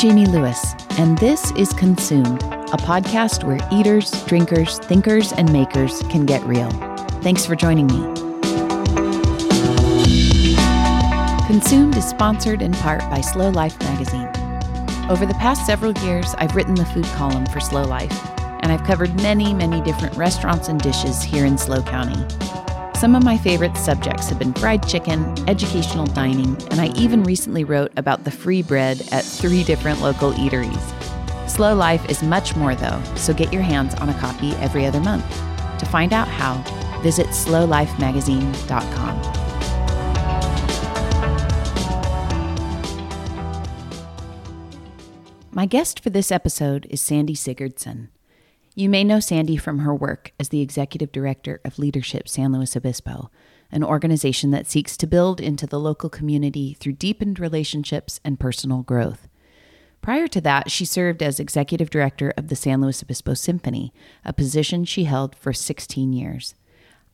Jamie Lewis, and this is Consumed, a podcast where eaters, drinkers, thinkers, and makers can get real. Thanks for joining me. Consumed is sponsored in part by SLO Life magazine. Over the past several years, I've written the food column for SLO Life, and I've covered many, many different restaurants and dishes here in SLO County. Some of my favorite subjects have been fried chicken, educational dining, and I even recently wrote about the free bread at three different local eateries. SLO Life is much more, though, so get your hands on a copy every other month. To find out how, visit slolifemagazine.com. My guest for this episode is Sandy Sigurdson. You may know Sandy from her work as the executive director of Leadership San Luis Obispo, an organization that seeks to build into the local community through deepened relationships and personal growth. Prior to that, she served as executive director of the San Luis Obispo Symphony, a position she held for 16 years.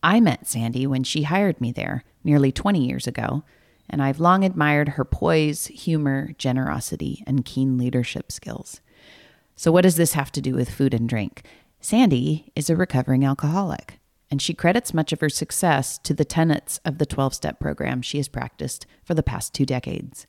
I met Sandy when she hired me there nearly 20 years ago, and I've long admired her poise, humor, generosity, and keen leadership skills. So, what does this have to do with food and drink? Sandy is a recovering alcoholic, and she credits much of her success to the tenets of the 12 step program she has practiced for the past two decades.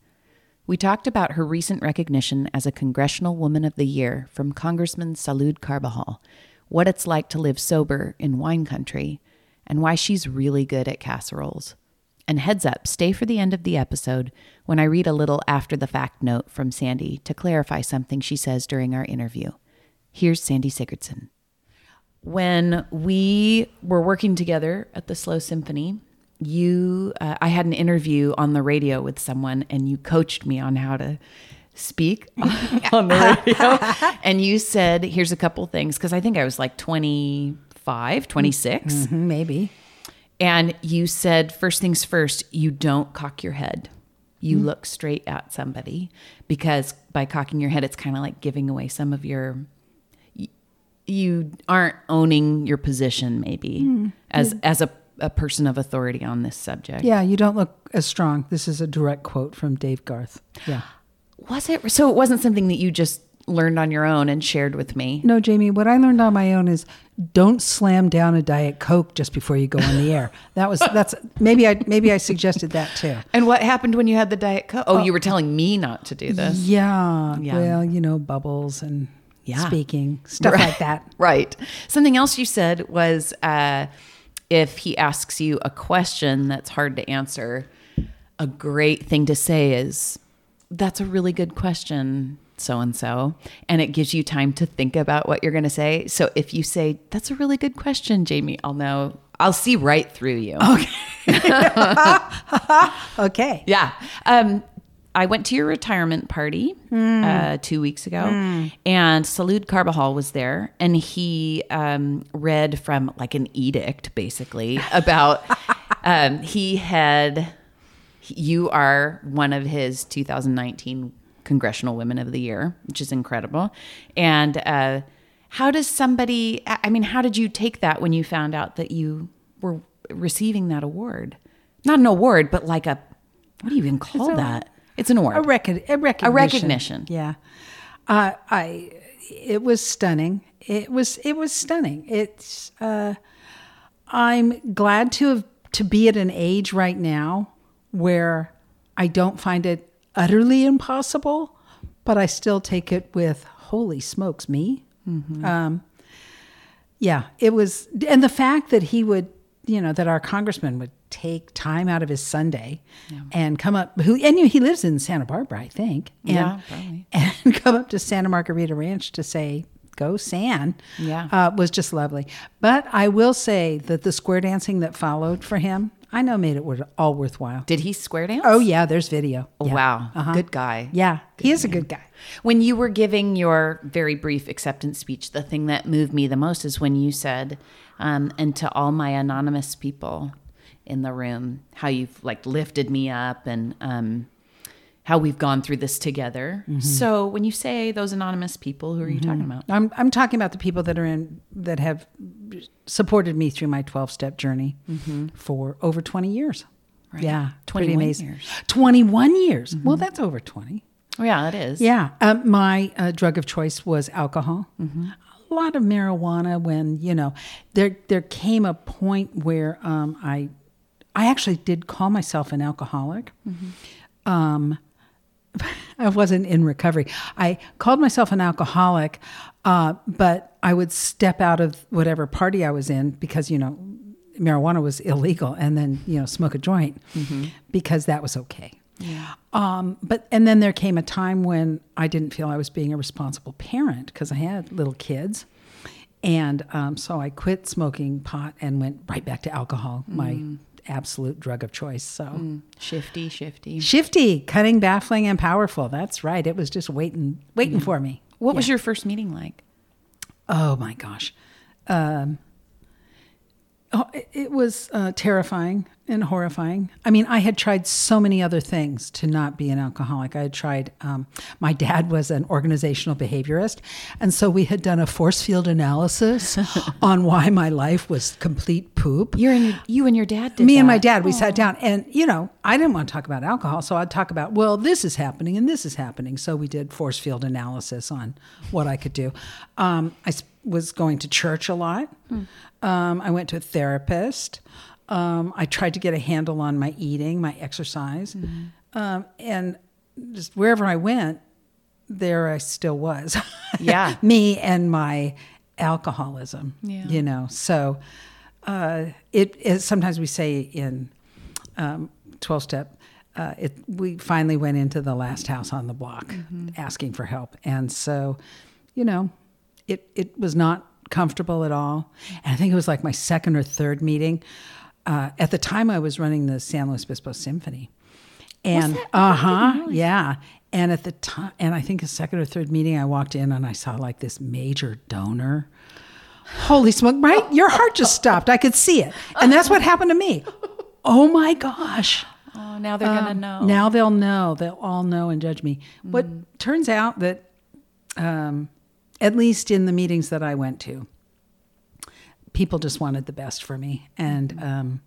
We talked about her recent recognition as a Congressional Woman of the Year from Congressman Salud Carbajal, what it's like to live sober in wine country, and why she's really good at casseroles. And heads up, stay for the end of the episode when I read a little after the fact note from Sandy to clarify something she says during our interview. Here's Sandy Sigurdson. When we were working together at the SLO Symphony, you uh, I had an interview on the radio with someone and you coached me on how to speak on the radio and you said here's a couple things because I think I was like 25, 26. Mm-hmm, maybe. And you said, first things first, you don't cock your head. You mm-hmm. look straight at somebody because by cocking your head, it's kind of like giving away some of your. You aren't owning your position, maybe mm-hmm. as mm-hmm. as a, a person of authority on this subject. Yeah, you don't look as strong. This is a direct quote from Dave Garth. Yeah. Was it so? It wasn't something that you just learned on your own and shared with me. No, Jamie, what I learned on my own is don't slam down a diet coke just before you go on the air. That was that's maybe I maybe I suggested that too. And what happened when you had the diet coke? Oh, you were telling me not to do this. Yeah. Yeah. Well, you know, bubbles and Yeah. speaking, stuff Right. like that. Right. Something else you said was uh, if he asks you a question that's hard to answer, a great thing to say is, That's a really good question, so and so. And it gives you time to think about what you're going to say. So if you say, That's a really good question, Jamie, I'll know, I'll see right through you. Okay. okay. Yeah. Um, I went to your retirement party uh, two weeks ago, and Salud Carbajal was there, and he um, read from like an edict, basically about um, he had you are one of his 2019 Congressional Women of the Year, which is incredible, and. Uh, how does somebody, I mean, how did you take that when you found out that you were receiving that award? Not an award, but like a, what do you even call that? It's an award. A, record, a recognition. recognition. Yeah. Uh, I. It was stunning. It was. It was stunning. It's. Uh, I'm glad to have to be at an age right now where I don't find it utterly impossible, but I still take it with holy smokes me. Um, yeah, it was, and the fact that he would, you know, that our congressman would take time out of his Sunday and come up. Who and he lives in Santa Barbara, I think. And, Yeah, probably. And come up to Santa Margarita Ranch to say, "Go San," Yeah. uh, was just lovely. But I will say that the square dancing that followed for him, I know made it all worthwhile. Did he square dance? Oh yeah, there's video. Oh, Yeah. wow. Good guy. Yeah, he is a good guy. When you were giving your very brief acceptance speech, the thing that moved me the most is when you said, um, and to all my anonymous people in the room, how you've like lifted me up and um, how we've gone through this together. So when you say those anonymous people, who are you talking about? I'm I'm talking about the people that are in that have supported me through my 12 step journey for over 20 years. Yeah, pretty 21 amazing. years. 21 years. Well, that's over 20. Oh, yeah, it is. Yeah, um, my uh, drug of choice was alcohol. A lot of marijuana. When you know, there there came a point where um, I I actually did call myself an alcoholic. Um, I wasn't in recovery. I called myself an alcoholic, uh, but I would step out of whatever party I was in because you know marijuana was illegal, and then you know smoke a joint because that was okay. Um, but and then there came a time when I didn't feel I was being a responsible parent because I had little kids, and um, so I quit smoking pot and went right back to alcohol, my absolute drug of choice. So Shifty, shifty. shifty, cunning, baffling, and powerful. That's right. It was just waiting, waiting for me. What was your first meeting like? Oh my gosh. Um, it- it was uh, terrifying and horrifying. I mean, I had tried so many other things to not be an alcoholic. I had tried, um, my dad was an organizational behaviorist. And so we had done a force field analysis on why my life was complete poop. You're in, you and your dad did Me and my dad, we sat down and, you know, I didn't want to talk about alcohol. So I'd talk about, well, this is happening and this is happening. So we did force field analysis on what I could do. Um, I was going to church a lot. Um, I went to a therapist. Um, I tried to get a handle on my eating, my exercise. Um, and just wherever I went, there I still was. Yeah. Me and my alcoholism. Yeah. You know, so uh, it is sometimes we say in um, 12 step, uh, it, we finally went into the last house on the block asking for help. And so, you know, it, it was not comfortable at all. And I think it was like my second or third meeting. Uh, at the time, I was running the San Luis Obispo Symphony. And uh huh, yeah. And at the time, and I think a second or third meeting, I walked in and I saw like this major donor. Holy smoke, right? Your heart just stopped. I could see it. And that's what happened to me. Oh my gosh. Oh, now they're gonna know. Now they'll know. They'll all know and judge me. What turns out that, um, at least in the meetings that I went to, people just wanted the best for me, and um,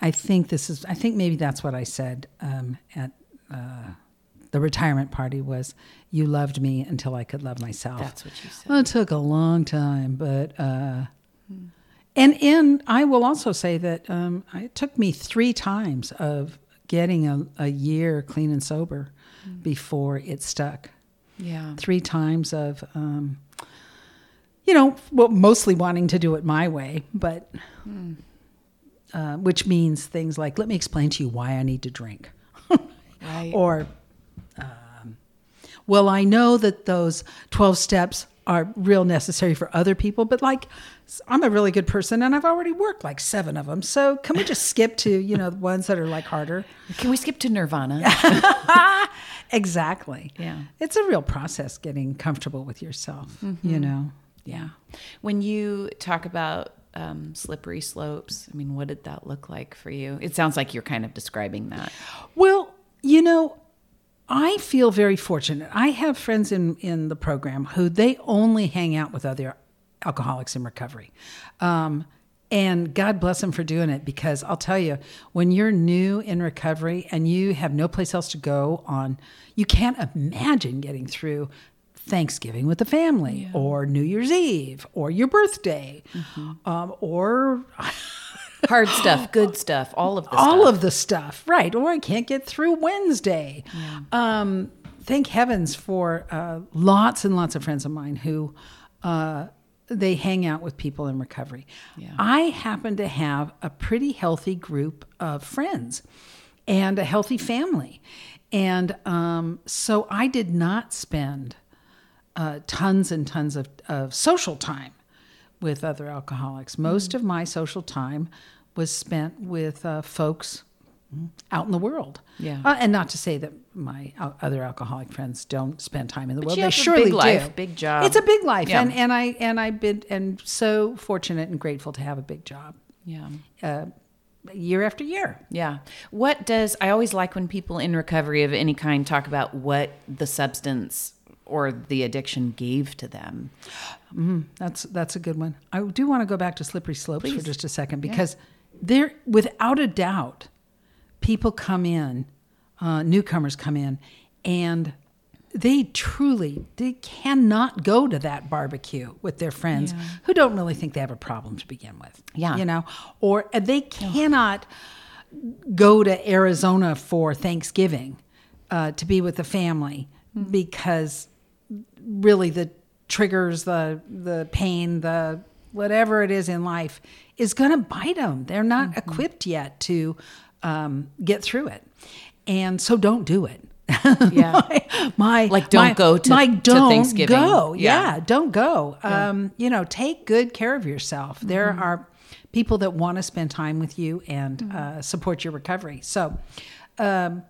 I think this is. I think maybe that's what I said um, at uh, the retirement party was, "You loved me until I could love myself." That's what you said. Well, it took a long time, but uh, and and I will also say that um, it took me three times of getting a, a year clean and sober before it stuck. Yeah. Three times of, um, you know, well, mostly wanting to do it my way, but uh, which means things like, let me explain to you why I need to drink. Right. or um, well i know that those 12 steps are real necessary for other people but like i'm a really good person and i've already worked like seven of them so can we just skip to you know the ones that are like harder Can we skip to Nirvana? exactly Yeah. it's a real process getting comfortable with yourself you know yeah. When you talk about um, slippery slopes, I mean, what did that look like for you? It sounds like you're kind of describing that. Well, you know, I feel very fortunate. I have friends in, in the program who they only hang out with other alcoholics in recovery. Um, and God bless them for doing it because I'll tell you, when you're new in recovery and you have no place else to go on, you can't imagine getting through Thanksgiving with the family or New Year's Eve or your birthday um, or Hard stuff, good stuff, all of the all stuff. of the stuff, right? Or I can't get through Wednesday. Um, thank heavens for uh, lots and lots of friends of mine who uh, they hang out with people in recovery. Yeah. I happen to have a pretty healthy group of friends and a healthy family, and um, so I did not spend uh, tons and tons of, of social time with other alcoholics. Most of my social time was spent with uh, folks out in the world. Yeah. Uh, and not to say that my other alcoholic friends don't spend time in the world. you They surely big do. life, big job. It's a big life, Yeah. and and I and I've been and so fortunate and grateful to have a big job, Yeah. uh, year after year. Yeah. What does I always like when people in recovery of any kind talk about what the substance or the addiction gave to them. That's that's a good one. I do want to go back to slippery slopes for just a second because there, without a doubt, people come in, uh, newcomers come in, and they truly they cannot go to that barbecue with their friends who don't really think they have a problem to begin with. Yeah. you know, or they cannot go to Arizona for Thanksgiving uh, to be with the family because really the triggers, the the pain, the whatever it is in life is going to bite them. They're not equipped yet to um, get through it, and so don't do it. Yeah. my, my Like, don't my- go to- my don't Thanksgiving. Go, Yeah. yeah, don't go. Um, you know, take good care of yourself. There Mm-hmm. are people that want to spend time with you and Mm-hmm. uh, support your recovery. So, um,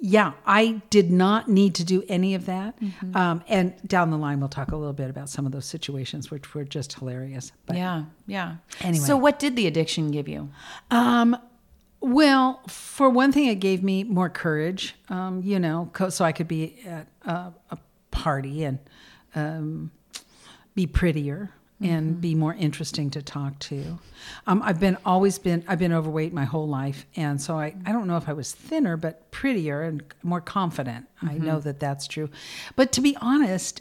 yeah, I did not need to do any of that. Mm-hmm. Um, and down the line, we'll talk a little bit about some of those situations, which were just hilarious. But Yeah, yeah. Anyway. So, what did the addiction give you? Um, well, for one thing, it gave me more courage, um, you know, co- so I could be at a, a party and um, be prettier and be more interesting to talk to. Um, I've been always been I've been overweight my whole life, and so I, I don't know if I was thinner, but prettier and more confident. I know that that's true, but to be honest,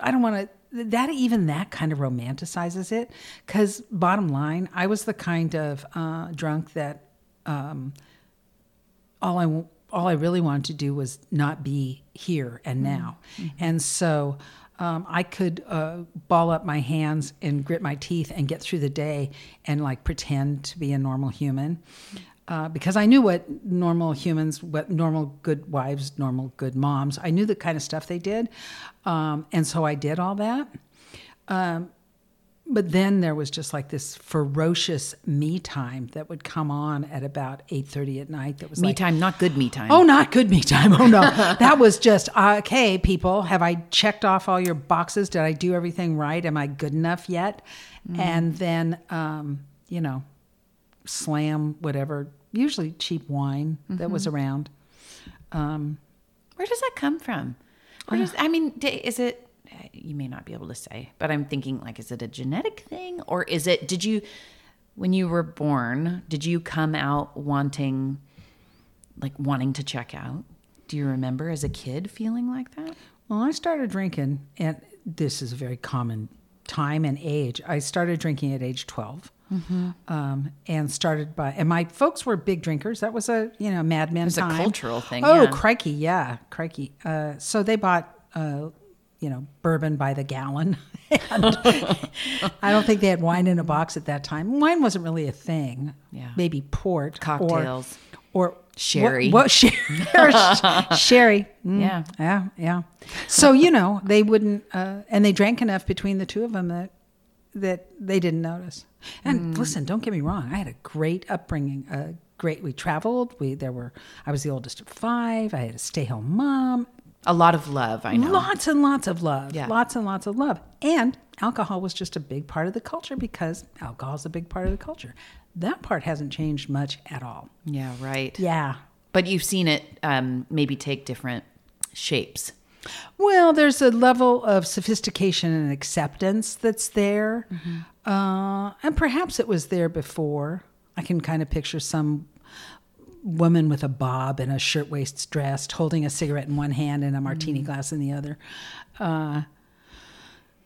I don't want to. That even that kind of romanticizes it, because bottom line, I was the kind of uh, drunk that um, all I all I really wanted to do was not be here and now, and so um, I could uh, ball up my hands and grit my teeth and get through the day and like pretend to be a normal human. Uh, because I knew what normal humans, what normal good wives, normal good moms, I knew the kind of stuff they did. Um, and so I did all that. Um, but then there was just like this ferocious me time that would come on at about 8.30 at night that was Me like time, not good me time. Oh, not good me time. Oh no, that was just uh, okay. People, have I checked off all your boxes? Did I do everything right? Am I good enough yet? And then, um, you know, slam whatever, usually cheap wine that was around. Um, Where does that come from? Where does I mean, is it? You may not be able to say, but I'm thinking like, is it a genetic thing, or is it? Did you, when you were born, did you come out wanting, like wanting to check out? Do you remember as a kid feeling like that? Well, I started drinking, and this is a very common time and age. I started drinking at age 12. Um, and started by, and my folks were big drinkers. That was a, you know, Mad Men was a cultural thing, Oh, yeah. crikey. Yeah. Crikey. Uh, so they bought, uh, you know, bourbon by the gallon. I don't think they had wine in a box at that time. Wine wasn't really a thing. Yeah. Maybe port. Cocktails. Or, Sherry. What, what sherry? sherry. Mm, Yeah. yeah, yeah. So you know they wouldn't, uh, and they drank enough between the two of them that that they didn't notice. And listen, don't get me wrong. I had a great upbringing. Uh, great. We traveled. We there were. I was the oldest of five. I had a stay home mom. A lot of love, I know. Lots and lots of love. Yeah. Lots and lots of love. And alcohol was just a big part of the culture because alcohol is a big part of the culture. That part hasn't changed much at all. Yeah, right. Yeah. But you've seen it um, maybe take different shapes. Well, there's a level of sophistication and acceptance that's there. Uh, and perhaps it was there before. I can kind of picture some woman with a bob and a shirtwaist dress holding a cigarette in one hand and a martini glass in the other. Uh,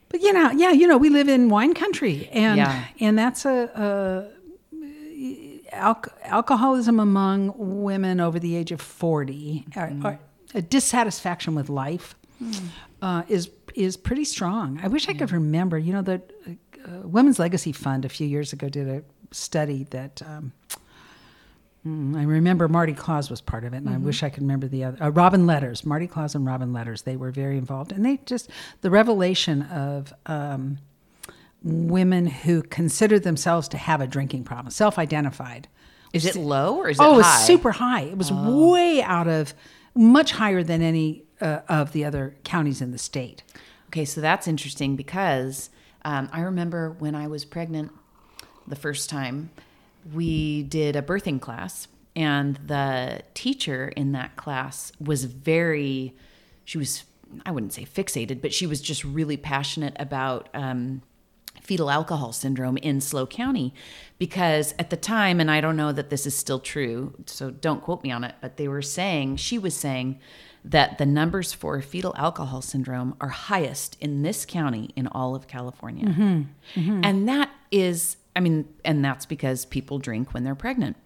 but you know, yeah, you know, we live in wine country, and Yeah. and that's a, a al- alcoholism among women over the age of 40 or, or a dissatisfaction with life uh, is is pretty strong. I wish I could remember. You know, the uh, Women's Legacy Fund a few years ago did a study that. Um, mm, I remember Marty Claus was part of it, and I wish I could remember the other. Uh, Robin Letters, Marty Claus and Robin Letters, they were very involved, and they just the revelation of um, women who considered themselves to have a drinking problem, self-identified. Is it low or is it Oh, it was? Oh. super high. It was way out of, much higher than any uh, of the other counties in the state. Okay, so that's interesting because um, I remember when I was pregnant the first time, we did a birthing class, and the teacher in that class was very, she was, I wouldn't say fixated, but she was just really passionate about um, fetal alcohol syndrome in SLO County because at the time, and I don't know that this is still true, so don't quote me on it, but they were saying, she was saying that the numbers for fetal alcohol syndrome are highest in this county in all of California. And that is, I mean, and that's because people drink when they're pregnant.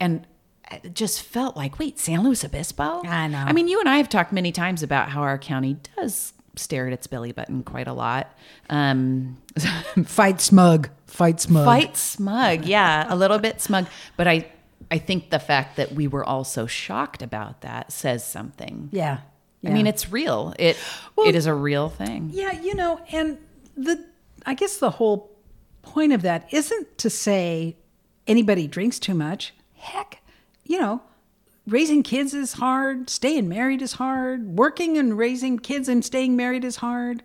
And it just felt like, wait, San Luis Obispo? I know. I mean, you and I have talked many times about how our county does stare at its belly button quite a lot. Um, Fight smug. Fight smug. fight smug, yeah, a little bit smug. But I, I think the fact that we were all so shocked about that says something. Yeah. I mean, it's real. It it is a real thing. Yeah, you know, and the I guess the whole point of that isn't to say anybody drinks too much. Heck, you know, raising kids is hard, staying married is hard, working and raising kids and staying married is hard.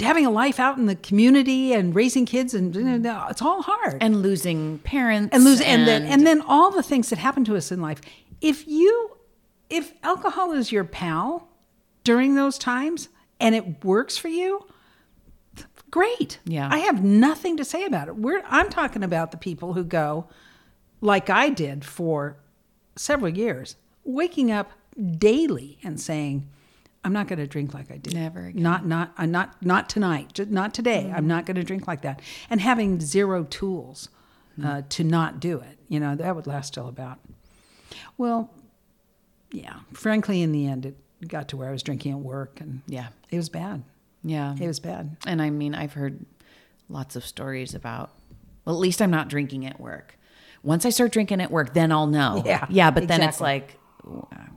Having a life out in the community and raising kids and it's all hard. And losing parents and lose and then and then all the things that happen to us in life. If you if alcohol is your pal during those times and it works for you, great. Yeah. I have nothing to say about it. We're I'm talking about the people who go like I did for several years, waking up daily and saying, I'm not going to drink like I did. Never again. Not not I'm not not tonight. Not today. I'm not going to drink like that. And having zero tools uh, to not do it. You know that would last till about. Well, yeah. Frankly, in the end, it got to where I was drinking at work, and yeah, it was bad. Yeah. It was bad. And I mean, I've heard lots of stories about. Well, at least I'm not drinking at work. Once I start drinking at work, then I'll know. Yeah, yeah. But then it's like,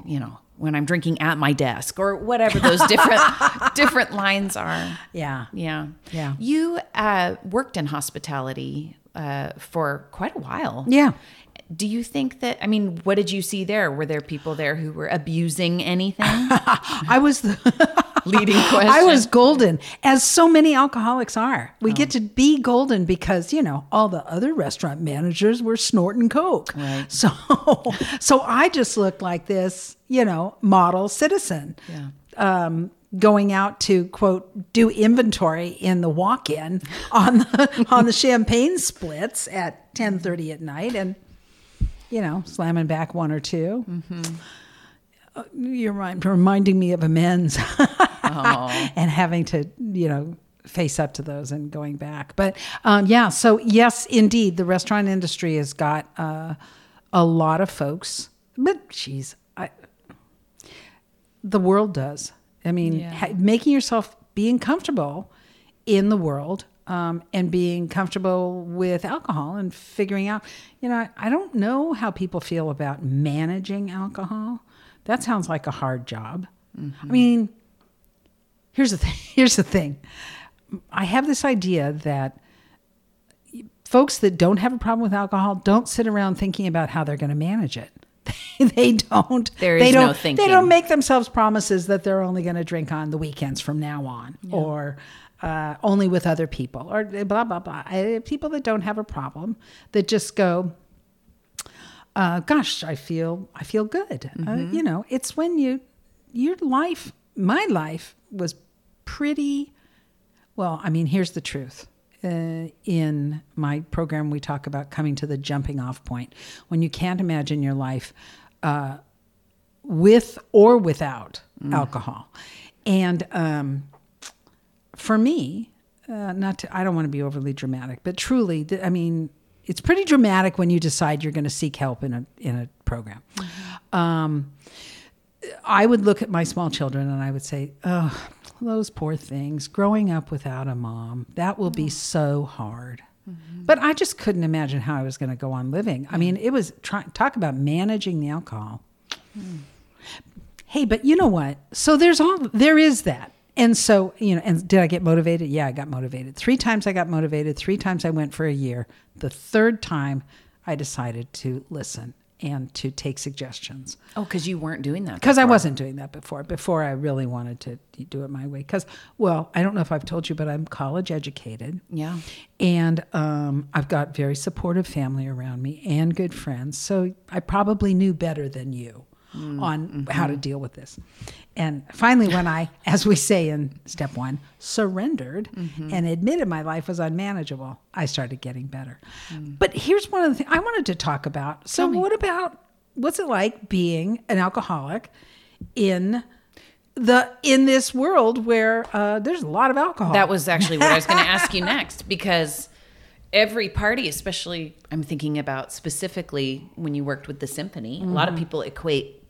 you know, when I'm drinking at my desk or whatever those different different lines are. Yeah. Yeah. Yeah. You uh, worked in hospitality uh, for quite a while. Yeah. Do you think that, I mean, what did you see there? Were there people there who were abusing anything? I was the Leading question. I was golden, as so many alcoholics are. We get to be golden because you know all the other restaurant managers were snorting coke. Right. So, so I just looked like this, you know, model citizen. Yeah. Um, going out to quote do inventory in the walk-in on the on the champagne splits at ten thirty at night, and you know, slamming back one or 2 Uh, You're reminding me of amends and having to, you know, face up to those and going back. But um, yeah, so yes, indeed, the restaurant industry has got uh, a lot of folks. But geez, I, the world does. I mean, Yeah. ha- making yourself being comfortable in the world um, and being comfortable with alcohol and figuring out, you know, I, I don't know how people feel about managing alcohol. That sounds like a hard job. I mean, here's the thing. Here's the thing. I have this idea that folks that don't have a problem with alcohol don't sit around thinking about how they're going to manage it. they don't. There they no don't, thinking. They don't make themselves promises that they're only going to drink on the weekends from now on, or uh, only with other people, or blah blah blah. Uh, People that don't have a problem that just go, uh, "Gosh, I feel I feel good." Uh, you know, it's when you your life, my life was pretty. Well, I mean, here's the truth. Uh, in my program, we talk about coming to the jumping off point when you can't imagine your life uh, with or without alcohol. And um, for me, uh, not to, I don't want to be overly dramatic, but truly, th- I mean, it's pretty dramatic when you decide you're going to seek help in a in a program. Um, I would look at my small children and I would say, "Oh, those poor things, growing up without a mom, that will be so hard." Mm-hmm. But I just couldn't imagine how I was going to go on living. I mean, it was try, talk about managing the alcohol. Hmm. Hey, but you know what? So there's all there is that. And so, you know, and did I get motivated? Yeah, I got motivated. 3 times I got motivated, 3 times I went for a year. The third time I decided to listen and to take suggestions oh, because you weren't doing that. because I wasn't doing that before. Before I really wanted to do it my way. Because, well, I don't know if I've told you, but I'm college educated, Yeah. and um, I've got very supportive family around me and good friends. So I probably knew better than you Mm, on mm-hmm. how to deal with this. And finally, when I, as we say in step one, surrendered mm-hmm. and admitted my life was unmanageable, I started getting better. Mm. But here's one of the things I wanted to talk about. So, what about what's it like being an alcoholic in the in this world where uh, there's a lot of alcohol? That was actually what I was going to ask you next because every party, especially I'm thinking about specifically when you worked with the symphony, a lot of mm-hmm. people equate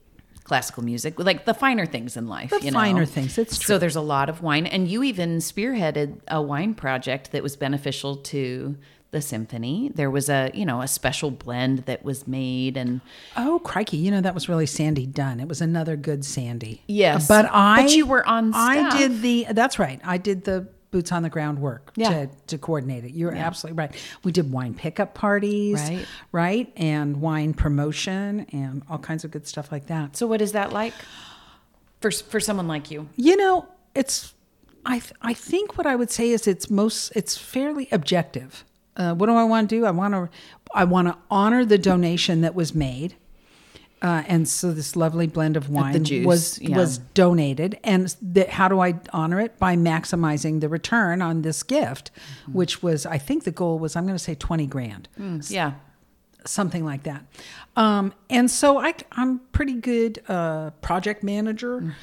classical music like the finer things in life. The you know? finer things, it's true. So there's a lot of wine, and you even spearheaded a wine project that was beneficial to the symphony. There was a you know a special blend that was made, and Oh crikey! You know that was really Sandy Dunn. It was another good Sandy. Yes. but I. But you were on I did the. That's right. I did the boots on the ground work Yeah. to to coordinate it. You're absolutely right. We did wine pickup parties, Right. right, and wine promotion and all kinds of good stuff like that. so what is that like for for someone like you? You know, it's. I th- I think what I would say is it's most it's fairly objective. Uh, what do I want to do? I want to I want to honor the donation that was made. Uh, and so this lovely blend of wine juice, was yeah. was donated, and th- how do I honor it by maximizing the return on this gift, Mm-hmm. which was I think the goal was I'm going to say twenty grand, Yeah. something like that. Um, and so I, I'm pretty good uh, project manager.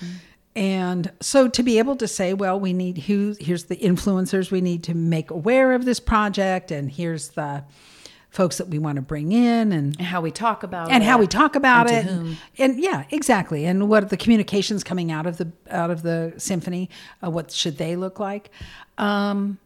And so to be able to say, well, we need who here's the influencers we need to make aware of this project, and here's the folks that we want to bring in, and And how we talk about it. and it. how we talk about and it, whom. and yeah, exactly, and what are the communications coming out of the out of the symphony? Uh, what should they look like? Um,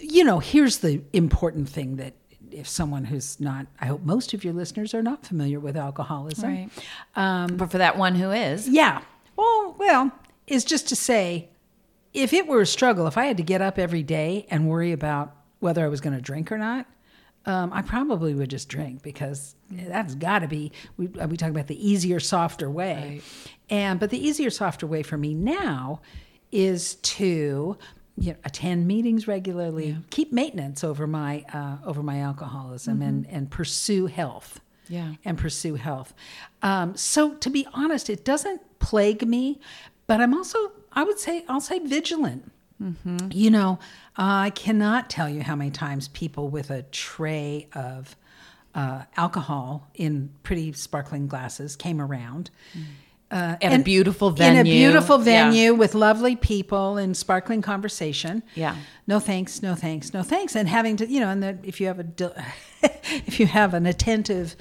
you know, here's the important thing that if someone who's not, I hope most of your listeners are not familiar with alcoholism. Right. Um, but for that one who is, Yeah. Well, well, is just to say, if it were a struggle, if I had to get up every day and worry about whether I was going to drink or not, um, I probably would just drink because that's got to be. We uh, we talk about the easier, softer way, and but the easier, softer way for me now is to you know, attend meetings regularly, keep maintenance over my uh, over my alcoholism, and and pursue health Yeah. and pursue health. Um, so to be honest, it doesn't plague me, but I'm also, I would say, I'll say vigilant. You know, I cannot tell you how many times people with a tray of uh, alcohol in pretty sparkling glasses came around. Uh, At a and- beautiful In a venue. beautiful Yeah. venue with lovely people and sparkling conversation. Yeah. No thanks, no thanks, no thanks. And having to, you know, and that if you have a, if you have an attentive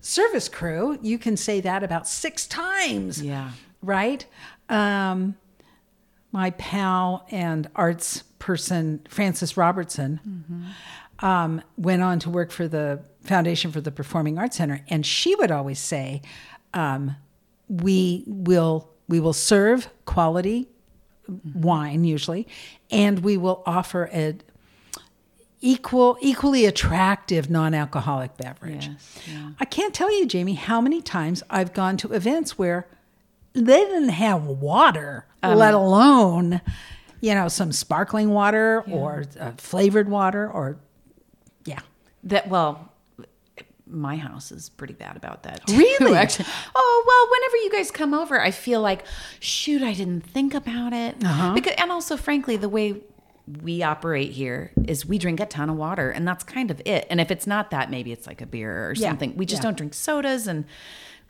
service crew, you can say that about six times. Yeah. Right. Um, my pal and arts person, Frances Robertson, um, went on to work for the Foundation for the Performing Arts Center, and she would always say, um, "We will we will serve quality wine usually, and we will offer a equal equally attractive non-alcoholic beverage." Yes, yeah. I can't tell you, Jamie, how many times I've gone to events where they didn't have water, Um, let alone, you know, some sparkling water or uh, flavored water or, yeah. That well, my house is pretty bad about that. Too, Really? Actually. Oh well, whenever you guys come over, I feel like, shoot, I didn't think about it. Uh-huh. Because and also, frankly, the way we operate here is we drink a ton of water, and that's kind of it. And if it's not that, maybe it's like a beer or Yeah. something. We just Yeah. don't drink sodas and.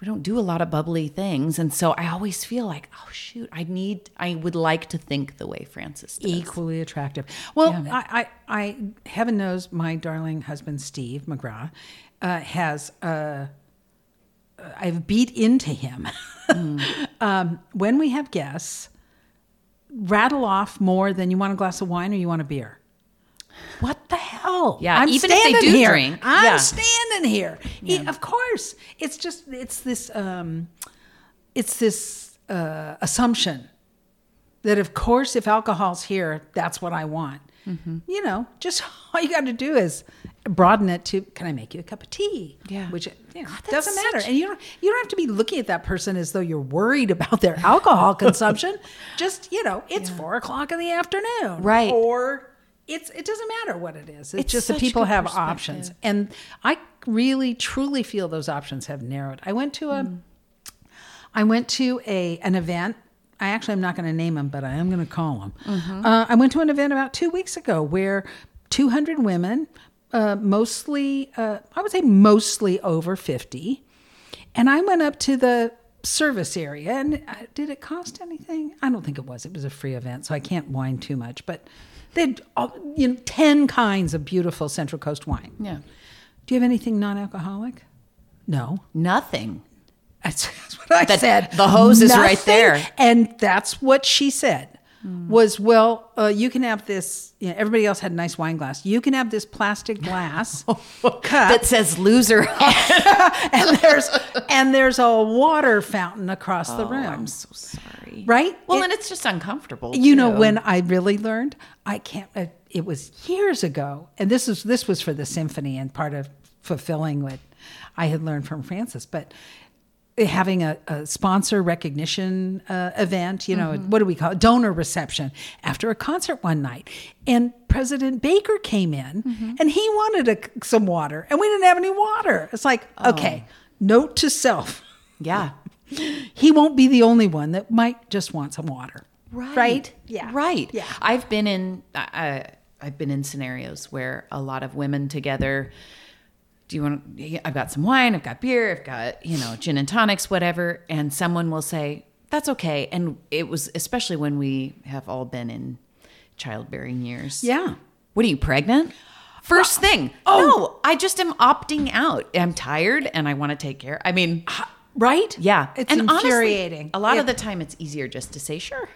We don't do a lot of bubbly things, and so I always feel like, oh shoot, I need, I would like to think the way Frances does. Equally attractive. Well, I, I, I, heaven knows my darling husband, Steve McGraw, uh, has, uh, I've beat into him. um, when we have guests, rattle off more than you want a glass of wine or you want a beer. What the hell? Yeah, I'm even if they do here. drink, I'm yeah. standing here. E- of course, it's just it's this um, it's this uh, assumption that of course if alcohol's here, that's what I want. Mm-hmm. You know, just all you got to do is broaden it to can I make you a cup of tea? Yeah. which you know, God, doesn't matter, such- and you don't you don't have to be looking at that person as though you're worried about their alcohol consumption. Just you know, it's four o'clock in the afternoon, Right. Or it's it doesn't matter what it is. It's, It's just that people have options, and I really truly feel those options have narrowed. I went to a I went to a an event. I actually am not going to name them, but I am going to call them. Uh, I went to an event about two weeks ago where 200 women, uh, mostly, uh, I would say mostly over 50, and I went up to the service area. And uh, did it cost anything? I don't think it was. It was a free event, so I can't whine too much. But they had all, you know, 10 kinds of beautiful Central Coast wine. Yeah. Do you have anything non alcoholic? No. Nothing. That's, that's what I That- said. the hose is right there. And that's what she said was, well, uh, you can have this, you know, everybody else had a nice wine glass. You can have this plastic glass cup That says loser. and there's and there's a water fountain across the Oh, room. I'm so sorry. Right? Well, It- and it's just uncomfortable. you know when I really learned, I can't. Uh, it was years ago, and this is this was for the symphony and part of fulfilling what I had learned from Frances. But having a, a sponsor recognition uh, event, you know, what do we call it? Donor reception after a concert one night, and President Baker came in, and he wanted a, some water, and we didn't have any water. It's like, okay, note to self. Yeah. He won't be the only one that might just want some water. Right. Right? Yeah. Right. Yeah. I've been in uh, I've been in scenarios where a lot of women together do you want I've got some wine, I've got beer, I've got, you know, gin and tonics whatever and someone will say that's okay and it was especially when we have all been in childbearing years. Yeah. What are you pregnant? First thing. Oh, no, I just am opting out. I'm tired and I want to take care. I mean, Right? yeah. It's and honestly, infuriating. a lot Yeah. of the time it's easier just to say sure.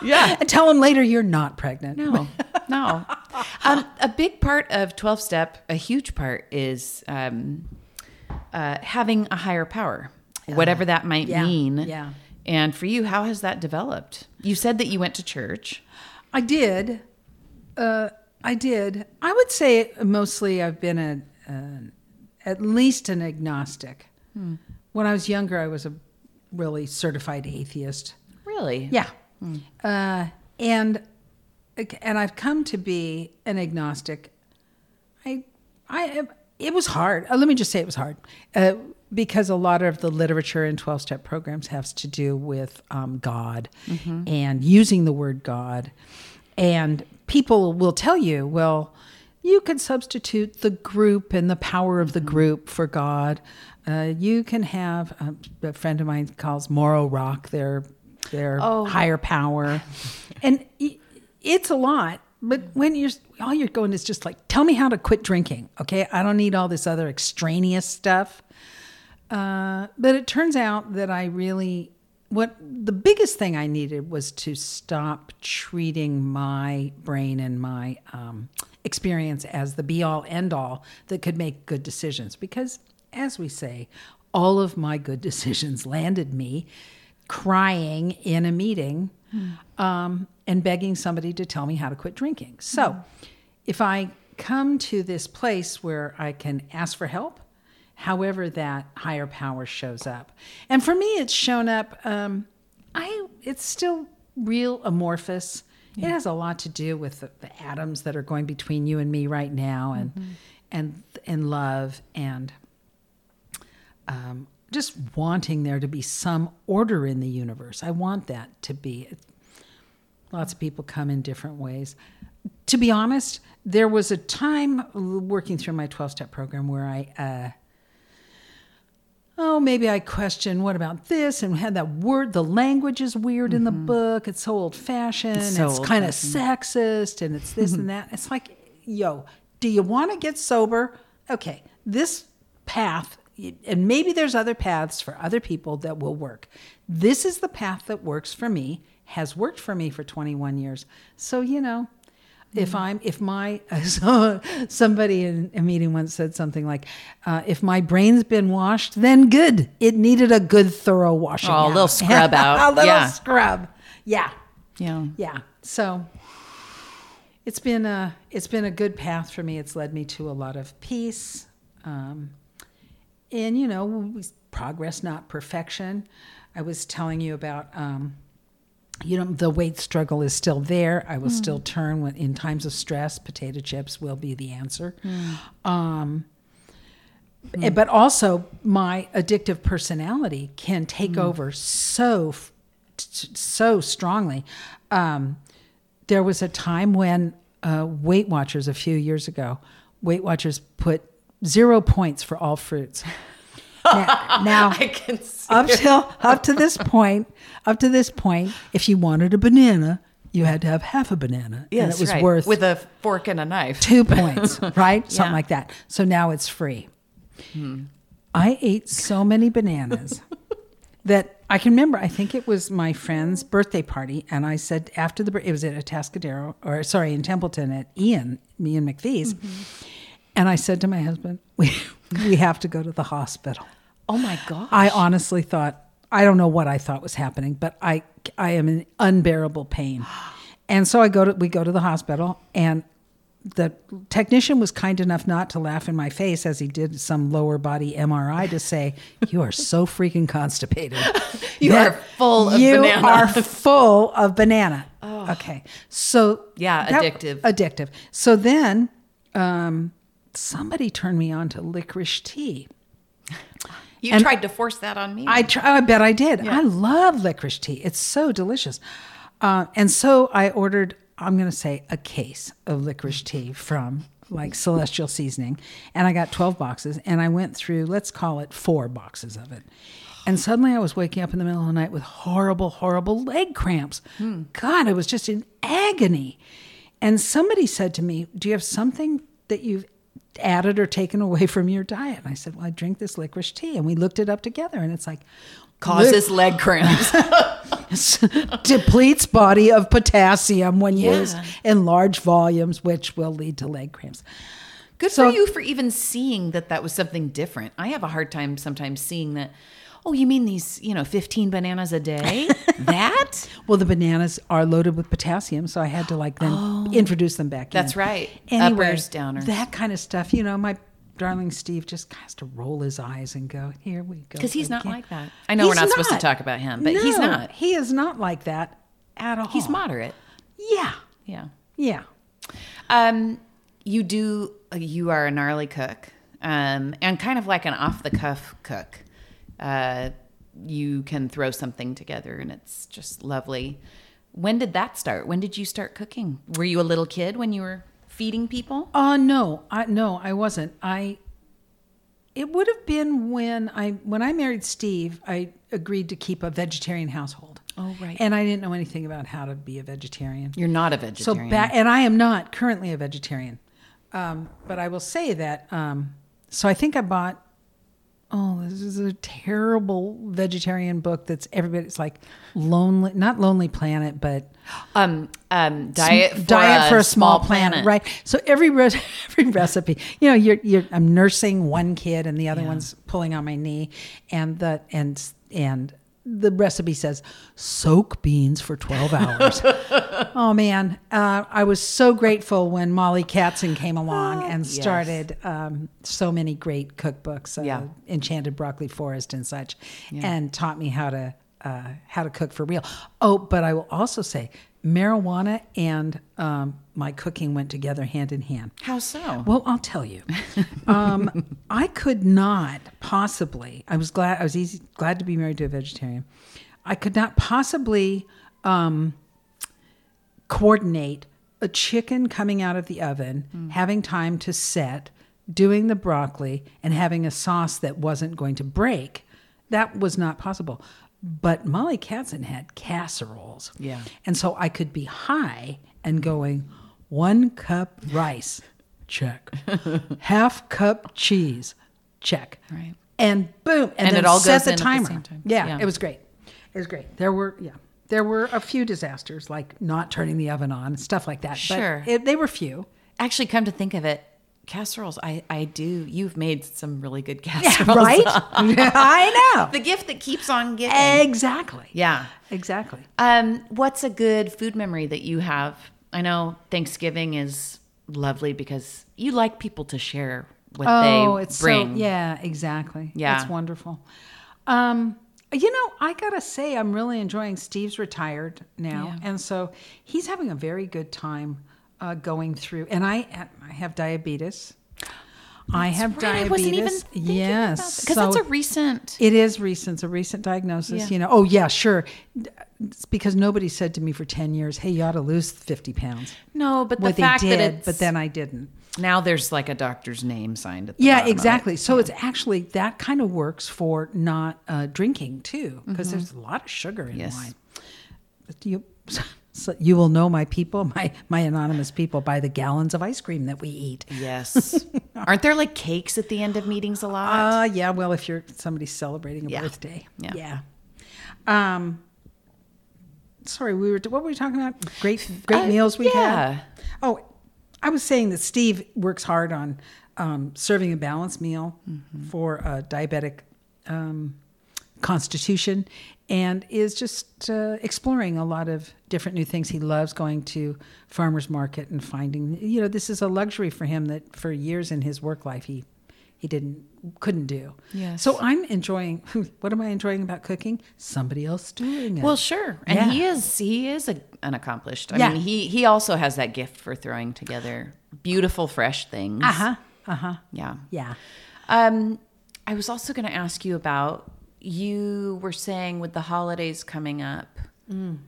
yeah. And tell them later you're not pregnant. No, no. Um, a big part of 12 step, a huge part is um, uh, having a higher power, whatever that might Yeah, mean. yeah. And for you, how has that developed? You said that you went to church. I did. Uh, I did. I would say mostly I've been a, an at least an agnostic. When I was younger, I was a really certified atheist. Really? Yeah. Uh, and and I've come to be an agnostic. I I it was hard. Uh, let me just say it was hard. Uh, because a lot of the literature in 12 step programs has to do with um, God and using the word God. And people will tell you, well, you can substitute the group and the power of the group for God. Uh, you can have um, a friend of mine calls Morro Rock their their Oh. higher power, and it's a lot. But when you're all you're going is just like, tell me how to quit drinking, okay? I don't need all this other extraneous stuff. Uh, but it turns out that I really, what the biggest thing I needed was to stop treating my brain and my um, experience as the be all end all that could make good decisions. Because, as we say, all of my good decisions landed me crying in a meeting um, and begging somebody to tell me how to quit drinking. So, if I come to this place where I can ask for help, however that higher power shows up, and for me, it's shown up. Um, I it's still real amorphous. It has a lot to do with the, the atoms that are going between you and me right now, and and and love and um, just wanting there to be some order in the universe. I want that to be. Lots of people come in different ways. To be honest, there was a time working through my 12 step program where I, uh, oh, maybe I questioned what about this and had that word, the language is weird in the book. It's so old fashioned. It's, so kind of sexist and it's this and that. It's like, yo, do you want to get sober? Okay, this path, and maybe there's other paths for other people that will work. This is the path that works for me, has worked for me for 21 years. So, you know, if I'm, if my, so somebody in a meeting once said something like, uh, if my brain's been washed, then good. It needed a good, thorough washing. Oh, a little scrub out. a little Yeah. scrub. Yeah. Yeah. Yeah. So it's been a it's been a good path for me. It's led me to a lot of peace, um, and you know, progress, not perfection. I was telling you about. Um, you know, the weight struggle is still there. I will still turn when in times of stress. Potato chips will be the answer. Um, Eh, But also, my addictive personality can take over so so strongly. Um, there was a time when uh, Weight Watchers a few years ago, Weight Watchers put zero points for all fruits. Now, now I can see. up till up to this point, up to this point, if you wanted a banana, you had to have half a banana, and it was right. worth with a fork and a knife. two points, right? Something Yeah. Hmm. like that. So now it's free. I ate so many bananas that I can remember. I think it was my friend's birthday party, and I said after the it was at Atascadero, or sorry, in Templeton at Ian, me and McPhee's, Mm-hmm. And I said to my husband, "We we have to go to the hospital." Oh my god! I honestly thought I don't know what I thought was happening, but I I am in unbearable pain. And so I go to we go to the hospital and the technician was kind enough not to laugh in my face as he did some lower body MRI to say, "You are so freaking constipated. You are full of you banana." are full of banana." Okay, so Yeah, that- addictive. addictive. So then, um, somebody turned me on to licorice tea. you and- tried to force that on me. I try, I bet I did. I love licorice tea. It's so delicious. Uh, and so I ordered, I'm going to say, a case of licorice tea from like Celestial Seasoning. And I got 12 boxes. And I went through, let's call it four boxes of it. And suddenly I was waking up in the middle of the night with horrible, horrible leg cramps. God, I was just in agony. And somebody said to me, Do you have something that you've added or taken away from your diet? And I said, Well, I drink this licorice tea. And we looked it up together. And it's like, causes leg cramps. depletes body of potassium when Yeah. used in large volumes, which will lead to leg cramps. Good So- for you for even seeing that that was something different. I have a hard time sometimes seeing that. Oh, you mean these, you know, 15 bananas a day? that? Well, the bananas are loaded with potassium, so I had to like then introduce them back. In. That's in. right. Anyway, Uppers, downers. that kind of stuff. You know, my darling Steve just has to roll his eyes and go, "Here we go." Because he's not like that. I know we're He's not, supposed to talk about him, but he's not. He is not like that at all. He's moderate. Yeah, Yeah. yeah. Um, you do. You are a gnarly cook, um, and kind of like an off the cuff cook. Uh, you can throw something together, and it's just lovely. When did that start? When did you start cooking? Were you a little kid when you were feeding people? Uh no, I no, I wasn't. I it would have been when I when I married Steve, I agreed to keep a vegetarian household. Oh, right. And I didn't know anything about how to be a vegetarian. You're not a vegetarian. So back and I am not currently a vegetarian. Um, but I will say that um, so I think I bought oh, this is a terrible vegetarian book that's everybody's like lonely not lonely planet, but um, um, diet for diet a for a small, planet. right? So every re- every recipe, you know, you're you're I'm nursing one kid and the other one's pulling on my knee, and the and and the recipe says soak beans for 12 hours. oh man, uh, I was so grateful when Mollie Katzen came along and Yes. started um, so many great cookbooks, uh, Yeah. Enchanted Broccoli Forest and such, and taught me how to uh, how to cook for real. Oh, but I will also say marijuana and um, my cooking went together hand in hand. How so? Well, I'll tell you. Um, I could not possibly. I was glad. I was easy, glad to be married to a vegetarian. I could not possibly um, coordinate a chicken coming out of the oven, having time to set, doing the broccoli, and having a sauce that wasn't going to break. That was not possible. But Mollie Katzen had casseroles. Yeah. And so I could be high and going, one cup rice, check. Half cup cheese, check. Right. And boom. And, And then it all set goes the in at the timer. same time. Yeah, Yeah. it was great. It was great. There were, yeah. There were a few disasters, like not turning the oven on, stuff like that. Sure. But it, they were few. Actually, come to think of it, casseroles. I I do. You've made some really good Yeah, casseroles. right? I know. the gift that keeps on giving. Exactly. yeah. Exactly. Um, what's a good food memory that you have? I know Thanksgiving is lovely because you like people to share what Oh, they it's bring. so yeah, exactly. Yeah. it's wonderful. Um, you know, I gotta say, I'm really enjoying. Steve's retired now, Yeah. and so he's having a very good time uh, going through. And I, I have diabetes. I have Right, diabetes. I wasn't even thinking yes, because that's a recent. It is recent. It's a recent diagnosis. Yeah. You know. Oh yeah, sure. It's because nobody said to me for ten years, "Hey, you ought to lose fifty pounds." no, but the Well, they fact did, that it's but then I didn't. now there's like a doctor's name signed at the Yeah, bottom of it. exactly. So it's actually that kind of works for not uh, drinking too, because there's a lot of sugar in Mm-hmm. Yes. wine. But you, so you will know my people, my my anonymous people, by the gallons of ice cream that we eat. Yes. Aren't there like cakes at the end of meetings a lot? Uh, yeah. Well, if you're somebody's celebrating a Yeah. birthday, Yeah. yeah. Um, sorry, we were. What were we talking about? Great, great Uh, meals we yeah. had. Oh, I was saying that Steve works hard on um, serving a balanced meal Mm-hmm. for a diabetic um, constitution, and is just uh, exploring a lot of different new things. He loves going to farmers market and finding. You know, this is a luxury for him that for years in his work life he he didn't couldn't do. Yes. So I'm enjoying. What am I enjoying about cooking? Somebody else doing it. Well, sure, and Yeah. he is he is a, an accomplished. I Yeah. mean, he he also has that gift for throwing together beautiful, fresh things. uh huh. Uh huh. Yeah. Yeah. Um, I was also going to ask you about you were saying with the holidays coming up, Mm.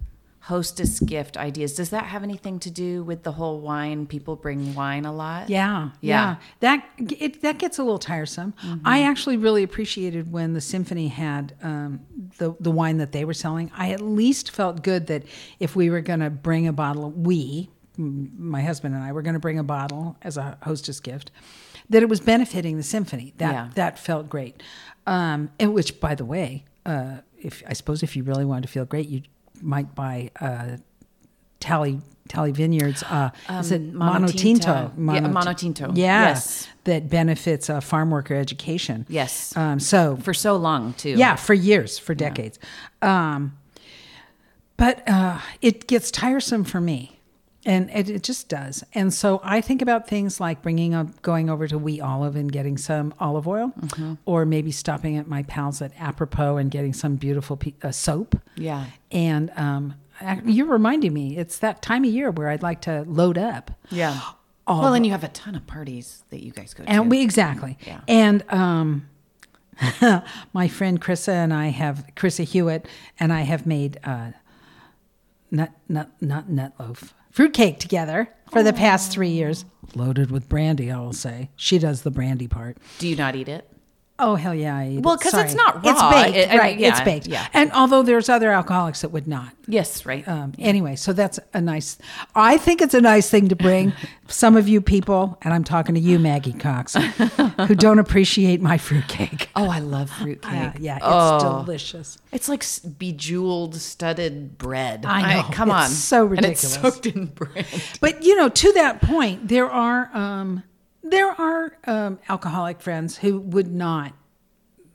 hostess gift ideas. Does that have anything to do with the whole wine? People bring wine a lot. Yeah, Yeah. yeah. That it that gets a little tiresome. I actually really appreciated when the symphony had um, the the wine that they were selling. I at least felt good that if we were going to bring a bottle, we, my husband and I, were going to bring a bottle as a hostess gift, that it was benefiting the symphony. That Yeah. that felt great. Um, and which, by the way, uh, if I suppose if you really wanted to feel great, you might buy. Uh, Talley Talley Vineyards. Uh, is it Um, Mono Monotinto. Tinto? Yeah, Mono Tinto. Yeah, Yes. that benefits uh, farm worker education. Yes. Um, so For so long too. yeah, for years, for decades. Um, but uh, it gets tiresome for me. And it, it just does. And so I think about things like bringing up, going over to We Olive and getting some olive oil, Mm-hmm. or maybe stopping at my pals at Apropos and getting some beautiful pe- uh, soap. Yeah. And um, you're reminding me, it's that time of year where I'd like to load up. Yeah. Well, and you have a ton of parties that you guys go to. And we exactly. Yeah. And um, my friend Krissa and I have Krissa Hewitt and I have made uh, nut nut nut nut loaf fruitcake together for the past three years, loaded with brandy. I will say she does the brandy part. Do you not eat it? Oh hell yeah! I eat Well, because Sorry. it's not raw. It's baked, It- I mean, right? it's baked. yeah. And although there's other alcoholics that would not. Yes, right. Um, Anyway, so that's a nice. I think it's a nice thing to bring. Some of you people, and I'm talking to you, Maggie Cox, who don't appreciate my fruitcake. oh, I love fruitcake. Yeah, yeah, it's Oh. delicious. It's like bejeweled, studded bread. I know. come It's on. so ridiculous. And it's soaked in bread. But you know, to that point, there are um, there are um, alcoholic friends who would not.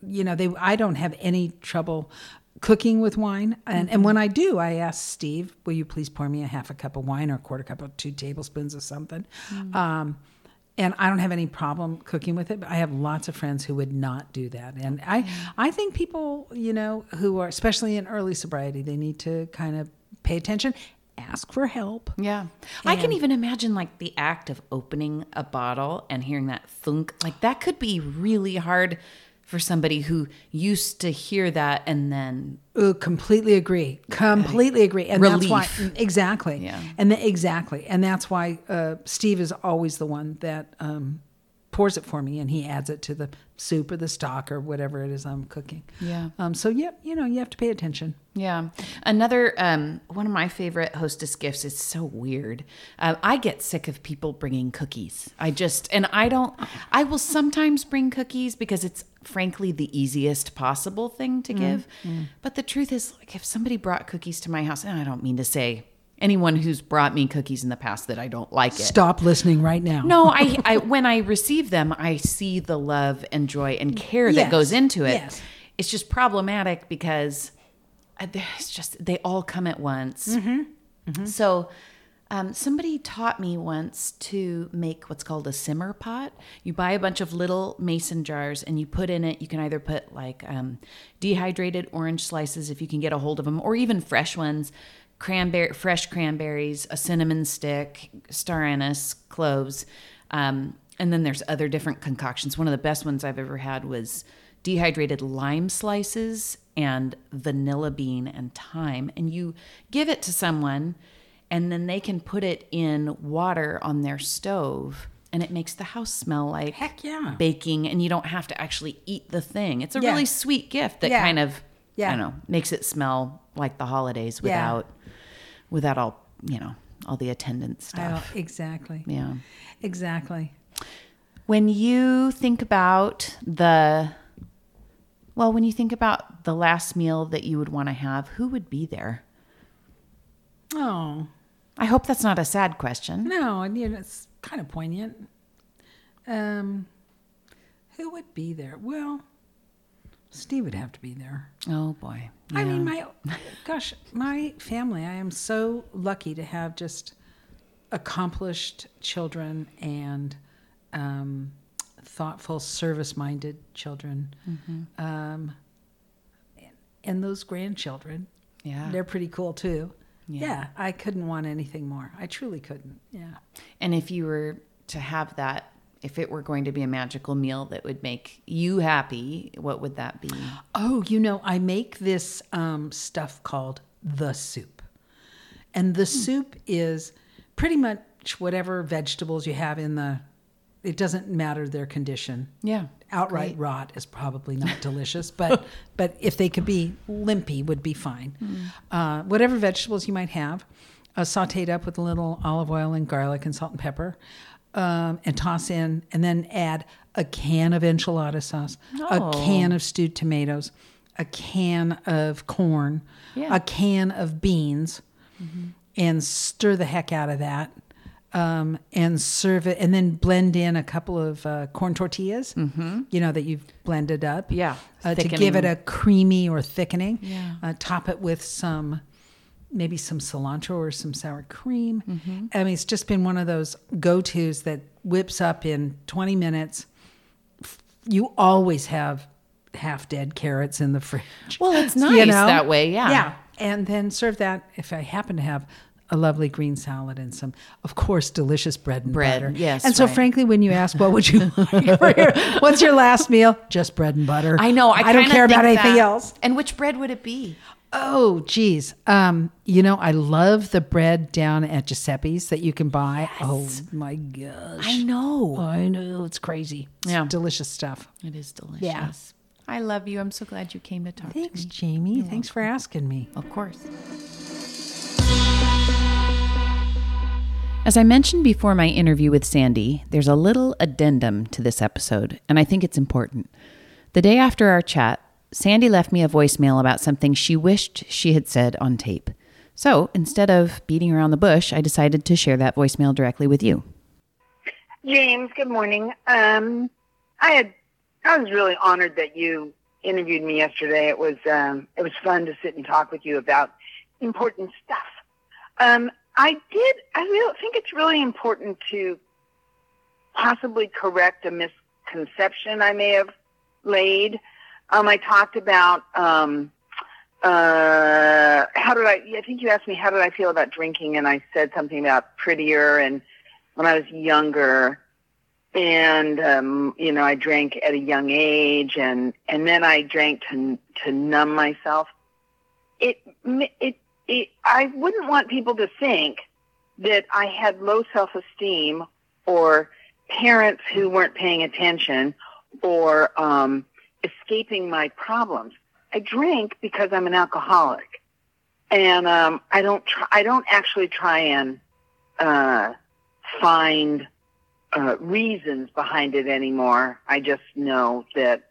You know, they. I don't have any trouble cooking with wine, and and when I do, I ask Steve, "Will you please pour me a half a cup of wine or a quarter cup of two tablespoons of something?" Um, and I don't have any problem cooking with it. But I have lots of friends who would not do that, and I I think people, you know, who are especially in early sobriety, they need to kind of pay attention, ask for help. Yeah. I can even imagine like the act of opening a bottle and hearing that thunk. Like that could be really hard for somebody who used to hear that and then Uh, completely agree. Completely agree. And that's why exactly. Yeah. And the, exactly. And that's why uh, Steve is always the one that um, pours it for me, and he adds it to the soup or the stock or whatever it is I'm cooking. Yeah. Um, so yeah, you know, you have to pay attention. Yeah. Another um, one of my favorite hostess gifts is so weird. Uh, I get sick of people bringing cookies. I just and I don't. I will sometimes bring cookies because it's frankly the easiest possible thing to give. But the truth is, like, if somebody brought cookies to my house, and I don't mean to say anyone who's brought me cookies in the past that I don't like it. Stop listening right now. No, I, I when I receive them, I see the love and joy and care that goes into it. yes. It's just problematic because uh, it's just they all come at once. Mm-hmm, So, um, somebody taught me once to make what's called a simmer pot. You buy a bunch of little mason jars and you put in it. You can either put like um, dehydrated orange slices if you can get a hold of them, or even fresh ones. Cranberry, fresh cranberries, a cinnamon stick, star anise, cloves, um, And then there's other different concoctions. One of the best ones I've ever had was dehydrated lime slices and vanilla bean and thyme. And you give it to someone, and then they can put it in water on their stove. And it makes the house smell like Heck yeah. baking, and you don't have to actually eat the thing. It's a Yeah. really sweet gift that Yeah. kind of, Yeah. I don't know, makes it smell like the holidays without, without all you know, all the attendant stuff. don't- exactly. Yeah. Exactly. When you think about the, well, when you think about the last meal that you would want to have, who would be there? Oh. I hope that's not a sad question. No, you know, it's kind of poignant. Um, who would be there? Well, Steve would have to be there. Oh boy. I mean, my gosh, my family. I am so lucky to have just accomplished children and um, thoughtful, service-minded children, Mm-hmm. um, and those grandchildren. yeah. They're pretty cool too. Yeah. yeah, I couldn't want anything more. I truly couldn't. Yeah. And if you were to have that, if it were going to be a magical meal that would make you happy, what would that be? Oh, you know, I make this um, stuff called the soup. And the soup is pretty much whatever vegetables you have in the, it doesn't matter their condition. Yeah. Outright rot is probably not delicious, but but if they could be limpy, would be fine. Uh, whatever vegetables you might have, uh, sautéed up with a little olive oil and garlic and salt and pepper, um, and toss in, and then add a can of enchilada sauce, Oh. a can of stewed tomatoes, a can of corn, Yeah. a can of beans, and stir the heck out of that. Um, and serve it, and then blend in a couple of uh, corn tortillas, mm-hmm. you know, that you've blended up. Yeah, Uh, to give it a creamy or thickening. Yeah. Uh, top it with some, maybe some cilantro or some sour cream. Mm-hmm. I mean, it's just been one of those go tos that whips up in 20 minutes. You always have half dead carrots in the fridge. Well, it's nice that way, yeah. Yeah. And then serve that if I happen to have a lovely green salad and some, of course, delicious bread and Bread, butter. yes, And so, right. frankly, when you ask, what would you like for your, what's your last meal? Just bread and butter. I know. I, I don't care about anything that. else. And which bread would it be? Oh, geez. Um, you know, I love the bread down at Giuseppe's that you can buy. Oh my gosh. I know. I know. It's crazy. It's Yeah. delicious stuff. It is delicious. Yeah. I love you. I'm so glad you came to talk Thanks, to me. Jamie. Thanks for asking me. Of course. As I mentioned before my interview with Sandy, there's a little addendum to this episode, and I think it's important. The day after our chat, Sandy left me a voicemail about something she wished she had said on tape. So instead of beating around the bush, I decided to share that voicemail directly with you. James, good morning. Um, I had, I was really honored that you interviewed me yesterday. It was, um, it was fun to sit and talk with you about important stuff. Um, I did, I really think it's really important to possibly correct a misconception I may have laid. Um, I talked about, um, uh, how did I, I think you asked me, how did I feel about drinking? And I said something about prettier and when I was younger, and um, you know, I drank at a young age, and and then I drank to to numb myself. It it it. I wouldn't want people to think that I had low self esteem or parents who weren't paying attention or um, escaping my problems. I drink because I'm an alcoholic, and um, I don't. Try, I don't actually try and uh, find uh, reasons behind it anymore. I just know that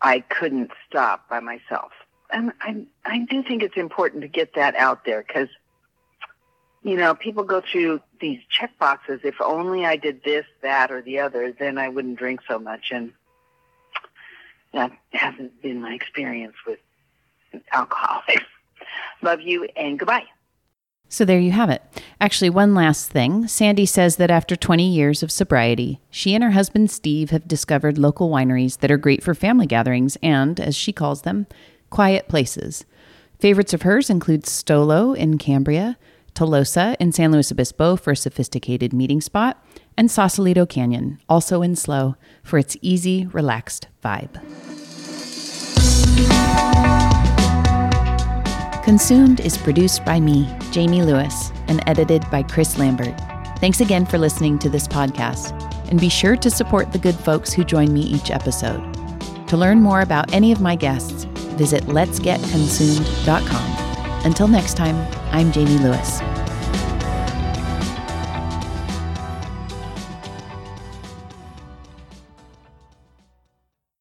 I couldn't stop by myself, and I I do think it's important to get that out there because you know people go through these check boxes. If only I did this, that, or the other, then I wouldn't drink so much, and that hasn't been my experience with alcoholics. Love you and goodbye. So there you have it. Actually, one last thing. Sandy says that after 20 years of sobriety, she and her husband Steve have discovered local wineries that are great for family gatherings and, as she calls them, quiet places. Favorites of hers include Stolo in Cambria, Tolosa in San Luis Obispo for a sophisticated meeting spot, and Saucelito Canyon, also in SLO, for its easy, relaxed vibe. Consumed is produced by me, Jamie Lewis, and edited by Chris Lambert. Thanks again for listening to this podcast, and be sure to support the good folks who join me each episode. To learn more about any of my guests, visit letsgetconsumed.com. Until next time, I'm Jamie Lewis.